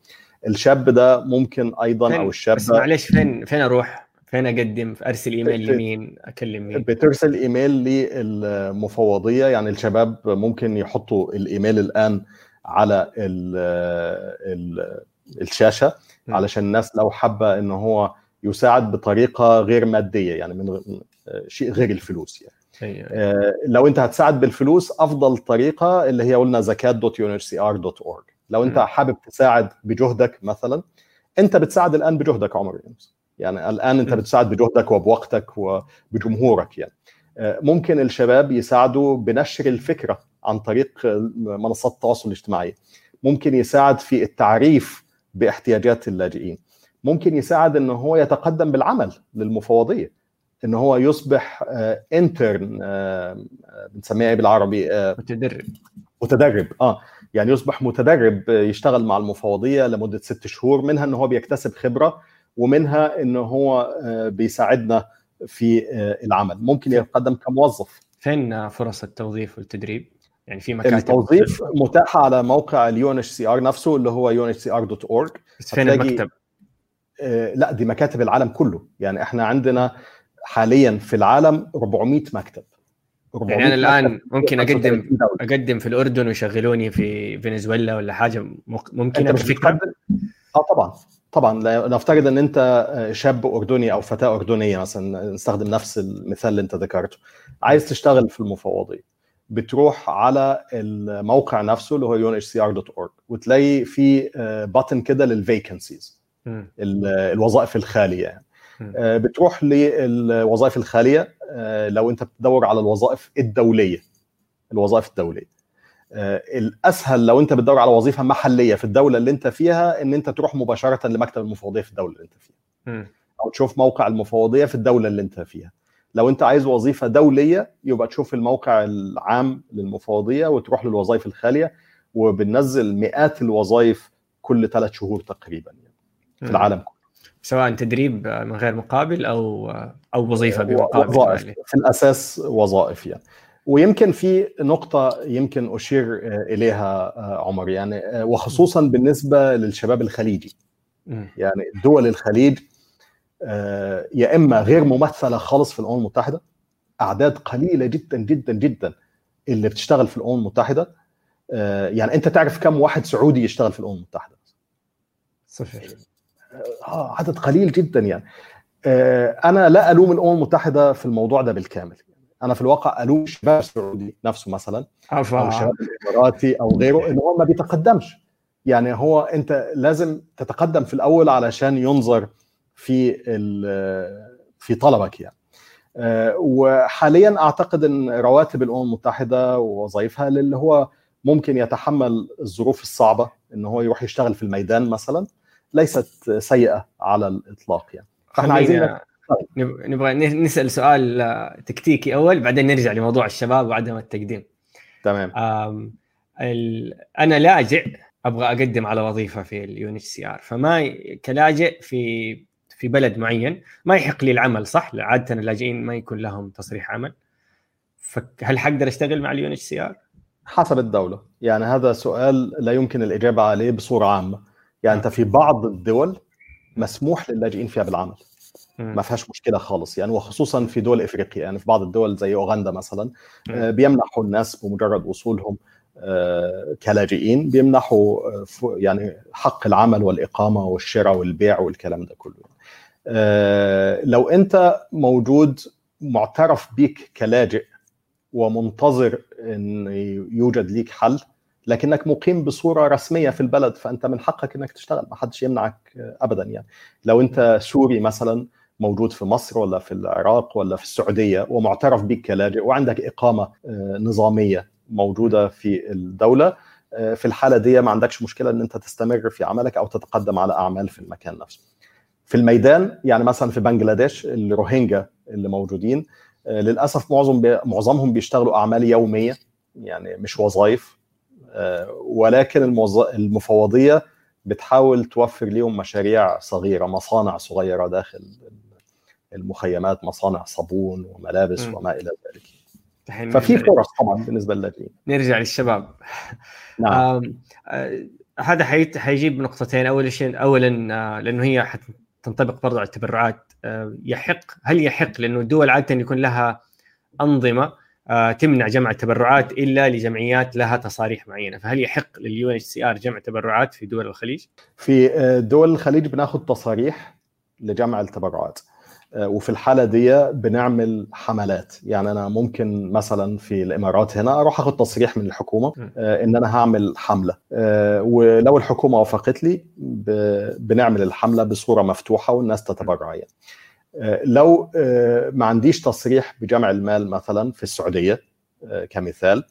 الشاب ده ممكن أيضا أو الشاب بس معلش فين فين أروح؟ فين أقدم؟ أرسل إيميل لمين؟ أكلم مين؟ بترسل إيميل للمفوضيه يعني الشباب ممكن يحطوا الإيميل الآن على ال ال الشاشة علشان الناس لو حابة إن هو يساعد بطريقة غير مادية يعني من شيء غير الفلوس يعني. أيوة. آه، لو أنت هتساعد بالفلوس أفضل طريقة اللي هي قلنا زكاه.unhcr.org لو أنت حابب تساعد بجهدك مثلا أنت بتساعد الآن بجهدك عمر يونس. يعني الآن أنت بتساعد بجهدك وبوقتك وبجمهورك يعني. آه، ممكن الشباب يساعدوا بنشر الفكرة عن طريق منصات التواصل الاجتماعي. ممكن يساعد في التعريف باحتياجات اللاجئين. ممكن يساعد إن هو يتقدم بالعمل للمفوضية إن هو يصبح انترن آه، آه، بنسميها إيه بالعربي متدرب. متدرب آه يعني يصبح متدرب يشتغل مع المفوضية لمدة ست شهور منها إن هو بيكتسب خبرة ومنها انه هو آه، بيساعدنا في آه، العمل. ممكن يتقدم كموظف. فين فرص التوظيف والتدريب. يعني في مكاتب. التوظيف متاحه على موقع ال UNHCR نفسه اللي هو unhcr.org بس فين المكتب؟ آه، لا دي مكاتب العالم كله. يعني إحنا عندنا حاليا في العالم 400 مكتب. 400 يعني أنا الان ممكن اقدم أقدم في الأردن ويشغلوني في فنزويلا ولا حاجة. ممكن بفكره آه طبعا. طبعا. نفترض إن أنت شاب أردني أو فتاة أردنية مثلا نستخدم نفس المثال اللي أنت ذكرته. عايز تشتغل في المفوضيه بتروح على الموقع نفسه اللي هو unhcr.org وتلاقي في باتن كده للفيكنسيز الوظائف الخالية يعني. بتروح للوظائف الخالية لو انت بتدور على الوظائف الدولية الوظائف الدولية. آه، الأسهل لو انت بتدور على وظيفة محلية في الدولة اللي انت فيها ان انت تروح مباشرة لمكتب المفوضية في الدولة اللي انت فيها. أو تشوف موقع المفوضية في الدولة اللي انت فيها. لو انت عايز وظيفة دولية يبقى تشوف الموقع العام للمفوضية وتروح للوظائف الخالية وبننزل مئات الوظائف كل ثلاث شهور تقريبا يعني. في العالم كله. سواء تدريب من غير مقابل أو أو وظيفة بمقابل وظائف في الأساس وظائف يعني. ويمكن في نقطة يمكن أشير إليها عمر. يعني وخصوصا بالنسبة للشباب الخليجي. يعني دول الخليج يا إما غير ممثلة خالص في الأمم المتحدة أعداد قليلة جدا جدا جدا اللي بتشتغل في الأمم المتحدة. آه، يعني أنت تعرف كم واحد سعودي يشتغل في الأمم المتحدة؟ صفر. آه عدد قليل جدا يعني. آه، أنا لا ألوم الأمم المتحدة في الموضوع ده بالكامل. أنا في الواقع ألوم الشباب السعودي نفسه مثلا أو الشباب الإماراتي أو غيره إن هو ما بيتقدمش. يعني هو أنت لازم تتقدم في الأول علشان ينظر في في طلبك يعني. آه، وحاليا أعتقد إن رواتب الأمم المتحدة ووظائفها للي هو ممكن يتحمل الظروف الصعبة إن هو يروح يشتغل في الميدان مثلا. ليست سيئة على الإطلاق يعني. فإحنا عايزين نبغى نسأل سؤال آه، تكتيكي أول بعدين نرجع لموضوع الشباب وعدم التقديم. تمام. ال... أنا لاجئ أبغى أقدم على وظيفة في ال UNHCR. فما كلاجئ في في بلد معين ما يحق لي العمل صح؟ عادة اللاجئين ما يكون لهم تصريح عمل. فهل حقدر أشتغل مع ال UNHCR؟ حسب الدولة. يعني هذا سؤال لا يمكن الإجابة عليه بصورة عامة. يعني أنت في بعض الدول مسموح للاجئين فيها بالعمل. ما فيهاش مشكلة خالص يعني وخصوصا في دول افريقيا يعني في بعض الدول زي أوغندا مثلا آه، بيمنحوا الناس بمجرد وصولهم آه، كلاجئين بيمنحوا آه، يعني حق العمل والإقامة والشراء والبيع والكلام ده كله. لو أنت موجود معترف بك كلاجئ ومنتظر إن يوجد ليك حل لكنك مقيم بصورة رسمية في البلد فأنت من حقك إنك تشتغل ما حدش يمنعك ابدا يعني. لو أنت سوري مثلا موجود في مصر ولا في العراق ولا في السعودية ومعترف بك كلاجئ وعندك إقامة آه، نظامية موجودة في الدولة آه، في الحالة دي ما عندكش مشكلة إن أنت تستمر في عملك أو تتقدم على أعمال في المكان نفسه. في الميدان يعني مثلا في بنجلاديش الروهينجا اللي موجودين آه، للأسف معظم معظمهم بيشتغلوا أعمال يومية يعني مش وظائف ولكن المفوضية بتحاول توفر لهم مشاريع صغيرة مصانع صغيرة داخل المخيمات مصانع صابون وملابس م. وما إلى ذلك. ففي فرص طبعا بالنسبة للاجئين نرجع للشباب. نعم. آه هذا حيجيب نقطتين. أول شيء اولا آه لأنه هي حتنطبق برضو على التبرعات. آه يحق هل يحق لأنه الدول عادة يكون لها أنظمة؟ آه تمنع جمع التبرعات إلا لجمعيات لها تصاريح معينة. فهل يحق لل UNHCR جمع تبرعات في دول الخليج؟ في آه، دول الخليج بناخذ تصاريح لجمع التبرعات. آه، وفي الحالة دي بنعمل حملات. يعني أنا ممكن مثلا في الإمارات هنا أروح أخد تصريح من الحكومة آه، إن أنا هعمل حملة. آه، ولو الحكومة وافقت لي بنعمل الحملة بصورة مفتوحة والناس تتبرع يعني. لو ما عنديش تصريح بجمع المال مثلا في السعودية كمثال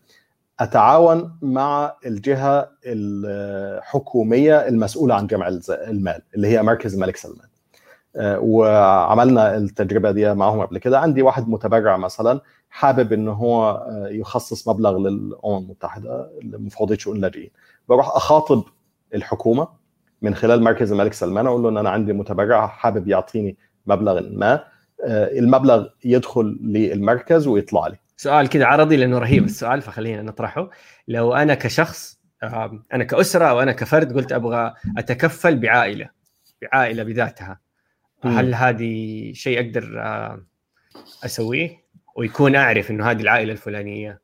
أتعاون مع الجهة الحكومية المسؤولة عن جمع المال اللي هي مركز الملك سلمان. آه، وعملنا التجربة دي معهم قبل كده. عندي واحد متبرع مثلا حابب إن هو آه، يخصص مبلغ للأمم المتحدة لمفوضيه شؤون اللاجئين. بروح أخاطب الحكومة من خلال مركز الملك سلمان أقول له إن أنا عندي متبرع حابب يعطيني مبلغ ما آه، المبلغ يدخل للمركز ويطلع لي. سؤال كذا عرضي لأنه رهيب السؤال فخلينا نطرحه. لو أنا كشخص أنا كأسرة أو أنا كفرد قلت أبغى أتكفل بعائلة بعائلة بذاتها هل هذه شيء أقدر أسويه؟ ويكون أعرف إنه هذه العائلة الفلانية.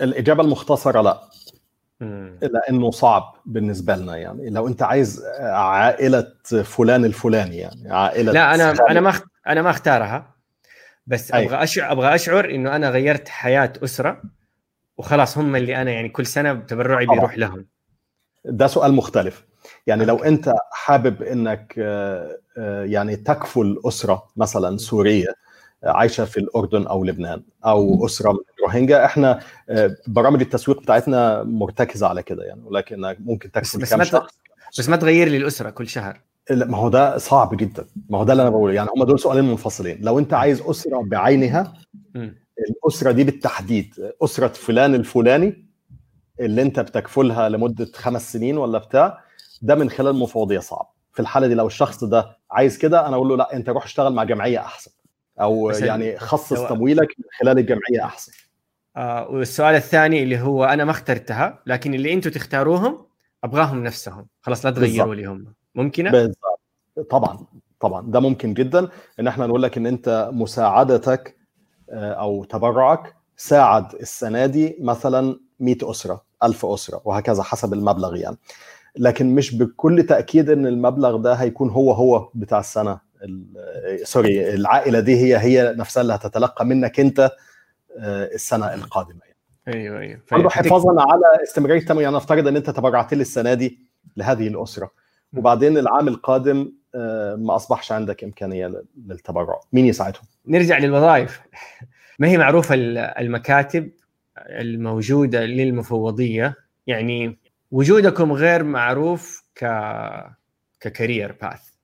الإجابة المختصرة لا. لأنه صعب بالنسبة لنا يعني. لو أنت عايز عائلة فلان الفلاني يعني عائلة لا أنا أنا ما أنا ما أختارها. بس أي. أبغى اشعر أبغى أشعر إنه أنا غيرت حياة أسرة وخلاص هم اللي أنا يعني كل سنة تبرعي بيروح لهم. ده سؤال مختلف. يعني لو أنت حابب إنك آه، آه، يعني تكفل أسرة مثلا سورية عايشة في الأردن أو لبنان أو أسرة من الروهينجا إحنا آه، برامج التسويق بتاعتنا مرتكزة على كده يعني ولكن ممكن تكفل بس, بس كم بس ما تغير لي الأسرة كل شهر. ما هو ده صعب جدا. ما هو ده اللي أنا بقوله. يعني هم دول سؤالين منفصلين. لو أنت عايز أسرة بعينها الأسرة دي بالتحديد أسرة فلان الفلاني اللي أنت بتكفلها لمدة خمس سنين ولا بتاع ده من خلال مفوضيه صعب. في الحالة دي لو الشخص ده عايز كده أنا أقول له لا أنت روح اشتغل مع جمعية أحسن. أو يعني خصص تمويلك من خلال الجمعية أحسن. آه والسؤال الثاني اللي هو أنا ما اخترتها لكن اللي أنتم تختاروهم أبغاهم نفسهم. خلاص لا تغيروا لي هم. ممكنة؟ بالضبط. طبعا طبعا. ده ممكن جدا. إن إحنا نقول لك إن أنت مساعدتك أو تبرعك ساعد السنة دي مثلا 100 أسرة 1000 أسرة وهكذا حسب المبلغ يعني. لكن مش بكل تأكيد إن المبلغ ده هيكون هو هو بتاع السنة سوري العائلة دي هي هي نفسها اللي هتتلقى منك أنت السنة القادمة يعني. أيوه أيوه. برضه حفاظا على استمرارية التمويل يعني نفترض إن أنت تبرعت لي السنة دي لهذه الأسرة. وبعدين العام القادم ما أصبحش عندك إمكانية للتبرع. مين يساعدهم؟ نرجع للوظائف. ما هي معروفة المكاتب الموجودة للمفوضية؟ يعني وجودكم غير معروف ك ككارير باث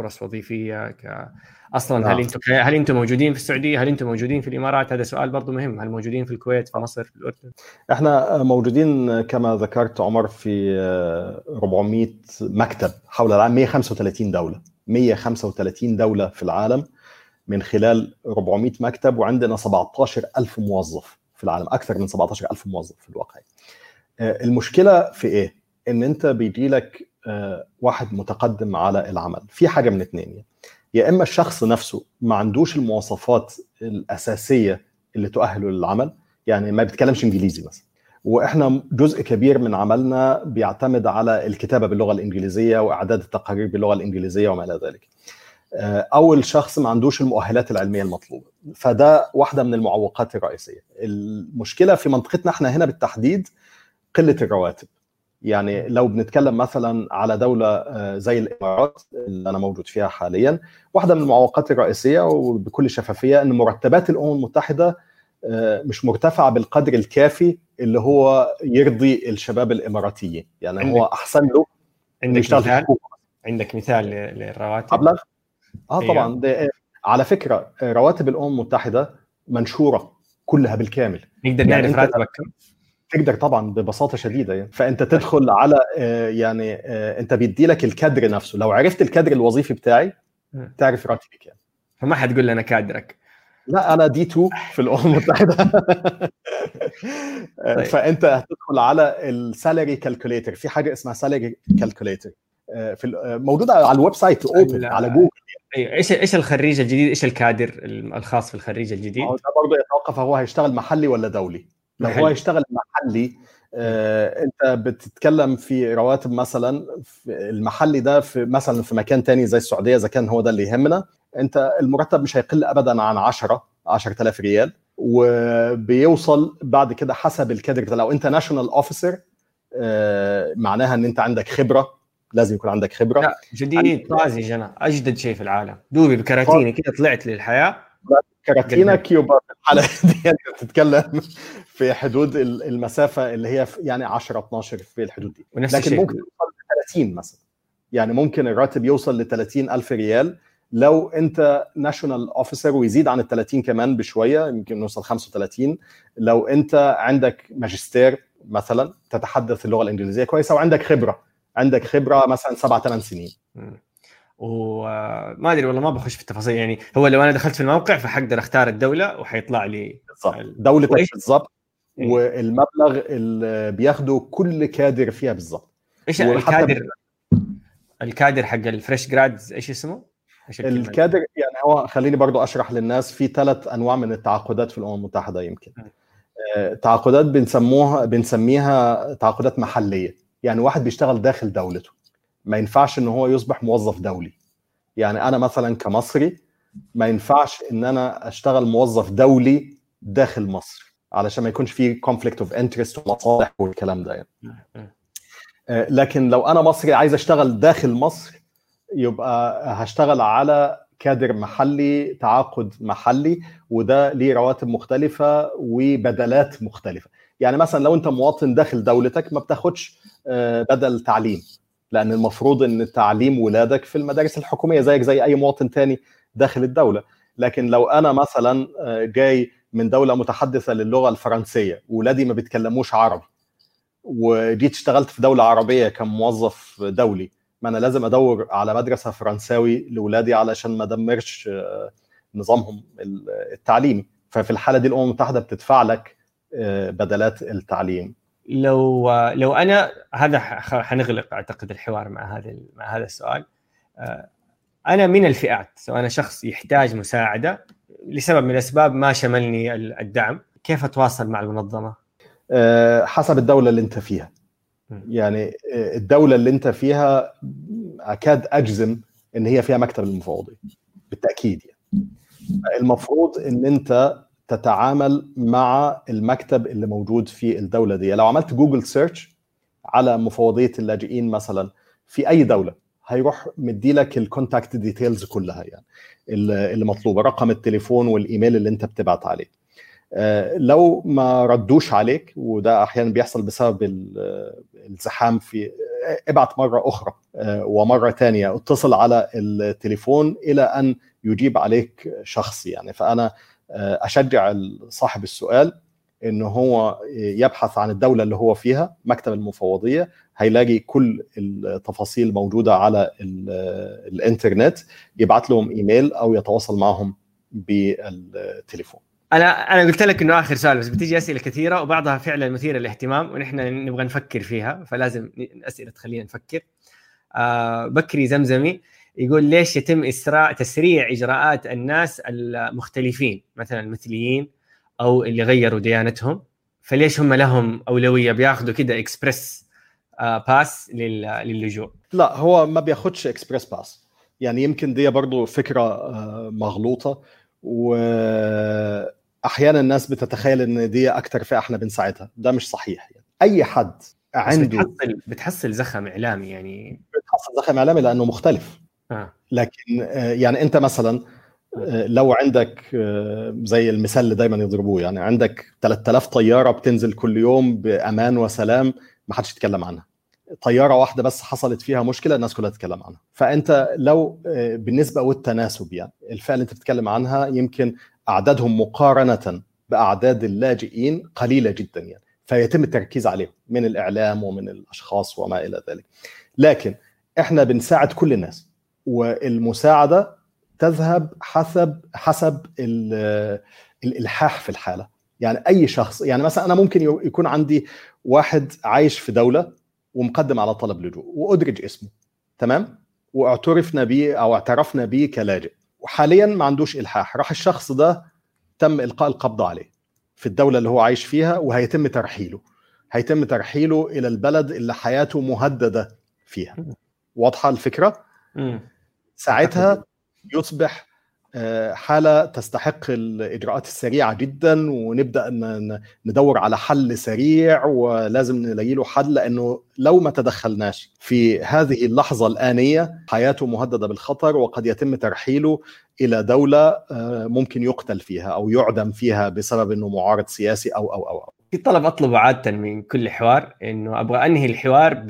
فرص وظيفية ك أصلا نعم. هل أنتم هل أنتم موجودين في السعودية؟ هل أنتم موجودين في الإمارات؟ هذا سؤال برضه مهم، هل موجودين في الكويت، في مصر، في الأردن؟ إحنا موجودين كما ذكرت عمر في 400 مكتب حول العالم 135 دولة، 135 دولة في العالم من خلال 400 مكتب وعندنا 17000 موظف في العالم، أكثر من 17000 موظف في الواقع. المشكلة في إيه؟ إن أنت بيجي لك واحد متقدم على العمل، في حاجة من اثنين يا إما الشخص نفسه ما عندوش المواصفات الأساسية اللي تؤهله للعمل يعني ما بيتكلمش إنجليزي مثلا. وإحنا جزء كبير من عملنا بيعتمد على الكتابة باللغة الإنجليزية وإعداد التقارير باللغة الإنجليزية وما إلى ذلك. أو الشخص ما عندوش المؤهلات العلمية المطلوبة. فده واحدة من المعوقات الرئيسية. المشكلة في منطقتنا إحنا هنا بالتحديد قلة الرواتب. يعني لو بنتكلم مثلا على دولة زي الإمارات اللي أنا موجود فيها حاليا واحدة من المعوقات الرئيسية وبكل شفافية إن مرتبات الأمم المتحدة مش مرتفعة بالقدر الكافي اللي هو يرضي الشباب الإماراتيين. يعني عندك هو أحسن له عندك مثال؟ عندك مثال للرواتب مبلغ آه أيوه. طبعا. ده على فكرة رواتب الأمم المتحدة منشورة كلها بالكامل. نقدر يعني نعرف راتبك؟ كم؟ تقدر طبعا ببساطة شديدة يعني. فأنت تدخل على آه، يعني آه، أنت بيدي لك الكادر نفسه. لو عرفت الكادر الوظيفي بتاعي. تعرف راتبي كام فما حتقول لنا كادرك. لا أنا D2 في الامم المتحده طيب. فأنت هتدخل على ال salary calculator في حاجة اسمها salary calculator في آه، موجودة على ال website open على جوجل أيوه. إيش إيش الخريج الجديد؟ إيش الكادر الخاص في الخريج الجديد؟ ده برضه يتوقف هو هيشتغل محلي ولا دولي. لو هو محلي. هيشتغل محلي آه، انت بتتكلم في رواتب مثلا في المحلي ده في مثلا في مكان تاني زي السعودية إذا كان هو ده اللي يهمنا انت المرتب مش هيقل ابدا عن 10 10000 ريال وبيوصل بعد كده حسب الكادر ده. لو انت national officer معناها ان انت عندك خبرة لازم يكون عندك خبرة لا جديد طازج أنا أجدد شيء في العالم دوبي بكراتيني كذا طلعت للحياة كراتينك يبقى في الحاله دي بتتكلم في حدود ال- المسافة اللي هي في- يعني 10 12 في الحدود دي. ونفس لكن الشيء. ممكن يوصل ل 30 مثلا. يعني ممكن الراتب يوصل ل 30 ألف ريال. لو انت national officer ويزيد عن ال 30 كمان بشوية يمكن نوصل 35 لو انت عندك ماجستير مثلا تتحدث اللغة الإنجليزية كويسة وعندك خبرة. عندك خبرة مثلا سبع ثمان سنين. وما أدري والله ما بخش في التفاصيل. يعني هو لو أنا دخلت في الموقع فحقدر أختار الدولة وحيطلع لي دولتك بالظبط إيه. والمبلغ اللي بياخده كل كادر فيها بالظبط إيش الكادر؟ الكادر حق ال fresh grads إيش اسمه؟ الكادر يعني هو خليني برضو أشرح للناس في ثلاث أنواع من التعاقدات في الأمم المتحدة يمكن. م. آه، تعاقدات بنسموها بنسميها تعاقدات محلية. يعني واحد بيشتغل داخل دولته. ما ينفعش إن هو يصبح موظف دولي يعني أنا مثلا كمصري ما ينفعش إن أنا أشتغل موظف دولي داخل مصر علشان ما يكونش في conflict of interest ومصالح والكلام ده يعني. مم. آه، لكن لو أنا مصري عايز أشتغل داخل مصر يبقى هشتغل على كادر محلي تعاقد محلي وده ليه رواتب مختلفة وبدلات مختلفة يعني مثلا لو أنت مواطن داخل دولتك ما بتاخدش آه، بدل تعليم لأن المفروض إن تعليم ولادك في المدارس الحكومية زيك زي أي مواطن تاني داخل الدولة. لكن لو أنا مثلا آه، جاي من دولة متحدثة للغة الفرنسية ولادي ما بيتكلموش عربي وجيت اشتغلت في دولة عربية كموظف دولي ما أنا لازم أدور على مدرسة فرنساوي لاولادي علشان ما ادمرش آه، نظامهم ال- التعليمي. ففي الحالة دي الأمم المتحدة بتدفع لك آه، بدلات التعليم. لو لو أنا هذا حنغلق أعتقد الحوار مع هذا مع هذا السؤال. آه، أنا من الفئات سواء أنا شخص يحتاج مساعدة لسبب من الأسباب ما شملني الدعم. كيف أتواصل مع المنظمة؟ آه، حسب الدولة اللي أنت فيها. يعني آه، الدولة اللي أنت فيها أكاد أجزم إن هي فيها مكتب المفوضيه بالتأكيد يعني. المفروض إن أنت تتعامل مع المكتب اللي موجود في الدولة دي. لو عملت Google search على مفوضية اللاجئين مثلا في أي دولة هيروح مدي لك ال contact details كلها يعني اللي مطلوبة رقم التليفون والإيميل اللي أنت بتبعت عليه. آه، لو ما ردوش عليك وده أحيانا بيحصل بسبب الزحام في ابعت مرة أخرى آه، ومرة ثانية اتصل على التليفون إلى أن يجيب عليك شخص يعني. فأنا آه، أشجع صاحب السؤال إنه هو يبحث عن الدولة اللي هو فيها مكتب المفوضية هيلاقي كل التفاصيل موجودة على الإنترنت يبعت لهم إيميل أو يتواصل معهم بالتليفون. أنا أنا قلت لك إنه آخر سؤال بس بتيجي أسئلة كثيرة وبعضها فعلا مثيرة للاهتمام ونحن نبغى نفكر فيها فلازم أسئلة تخلينا نفكر. آه بكري زمزمي يقول ليش يتم اسراع تسريع إجراءات الناس المختلفين مثلا المثليين أو اللي غيروا ديانتهم؟ فليش هم لهم أولوية بياخذوا كده اكسبرس آه باص للجوء لا هو ما بياخدش express pass. يعني يمكن دي برضو فكرة آه مغلوطة و أحيانا الناس بتتخيل إن دي أكثر فئة إحنا بنساعدها. ده مش صحيح. يعني أي حد عنده بتحصل بتحصل زخم إعلامي يعني. بتحصل زخم إعلامي لأنه مختلف. لكن آه، يعني انت مثلا آه، لو عندك آه، زي المثال اللي دايما يضربوه يعني عندك 3000 طيارة بتنزل كل يوم بأمان وسلام ما حدش يتكلم عنها. طيارة واحدة بس حصلت فيها مشكلة الناس كلها تتكلم عنها. فأنت لو بالنسبة والتناسب يعني الفئة اللي انت بتتكلم عنها يمكن أعدادهم مقارنة بأعداد اللاجئين قليلة جدا يعني. فيتم التركيز عليهم من الإعلام ومن الأشخاص وما إلى ذلك. لكن إحنا بنساعد كل الناس. والمساعدة تذهب حسب حسب الإلحاح في الحالة. يعني أي شخص يعني مثلا أنا ممكن يكون عندي واحد عايش في دولة ومقدم على طلب لجوء وأدرج اسمه تمام؟ واعترفنا به أو اعترفنا به كلاجئ. وحاليا ما عندوش إلحاح. راح الشخص ده تم إلقاء القبض عليه في الدولة اللي هو عايش فيها وهيتم ترحيله. هيتم ترحيله إلى البلد اللي حياته مهددة فيها. واضحة الفكرة؟ ساعتها يصبح آه، حالة تستحق الإجراءات السريعة جدا ونبدأ ندور على حل سريع ولازم نلاقي له حل لأنه لو ما تدخلناش في هذه اللحظة الآنية حياته مهددة بالخطر وقد يتم ترحيله إلى دولة آه، ممكن يقتل فيها أو يعدم فيها بسبب أنه معارض سياسي أو أو أو, في طلب أطلبه عادة من كل حوار أنه أبغى أنهي الحوار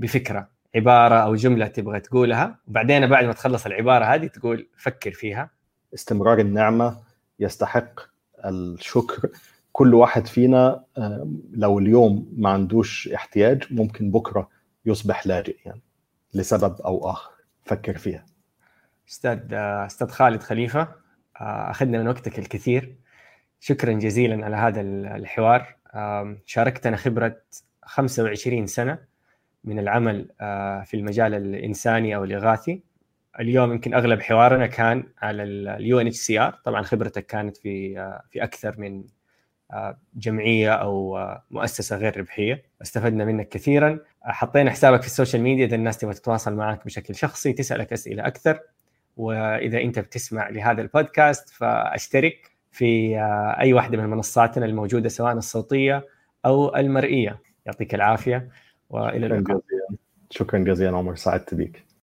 بفكرة. عبارة أو جملة تبغى تقولها وبعدين بعد ما تخلص العبارة هذه تقول فكر فيها. استمرار النعمة يستحق الشكر. كل واحد فينا آه، لو اليوم ما عندوش احتياج ممكن بكرة يصبح لاجئ يعني لسبب أو آخر. فكر فيها. أستاذ أستاذ خالد خليفة آه، أخذنا من وقتك الكثير. شكرا جزيلا على هذا الحوار. شاركتنا خبرة 25 سنة. من العمل آه، في المجال الإنساني أو الإغاثي. اليوم يمكن أغلب حوارنا كان على ال UNHCR. طبعا خبرتك كانت في آه، في أكثر من آه، جمعية أو مؤسسة غير ربحية. استفدنا منك كثيرا. حطينا حسابك في ال social media إذا الناس تبغى تتواصل معك بشكل شخصي تسألك أسئلة أكثر. وإذا أنت بتسمع لهذا البودكاست فأشترك في أي واحدة من منصاتنا الموجودة سواء الصوتية أو المرئية. يعطيك العافية. وإلى اللقاء. شكرا جزيلا عمر سعدت بيك.